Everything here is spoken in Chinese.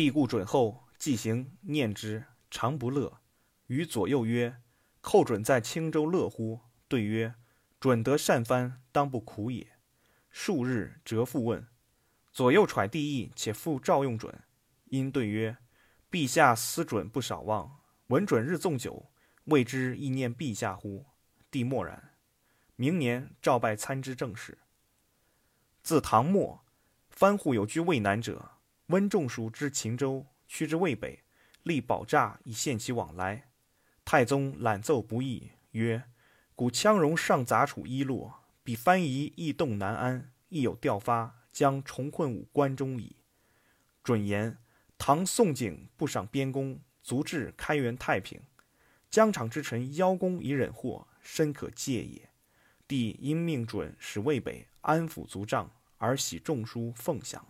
帝故准后，既行念之，常不乐。与左右曰：“寇准在青州乐乎？”对曰：“准得善藩，当不苦也。”数日，折复问。左右揣帝意，且复召用准。因对曰：“陛下思准不少望，闻准日纵酒，未知意念陛下乎？”帝默然。明年，召拜参知政事。自唐末，藩户有居渭南者，温仲舒之秦州，驱之渭北，立保栅以限其往来。太宗览奏不议，曰：“古羌戎尚杂处伊洛，彼藩夷亦动南安，亦有调发，将重困吾关中矣。”准言。唐宋景不赏边功，足至开元太平。疆场之臣邀功以忍祸，深可戒也。帝因命准使渭北安抚足帐，而喜仲舒奉降。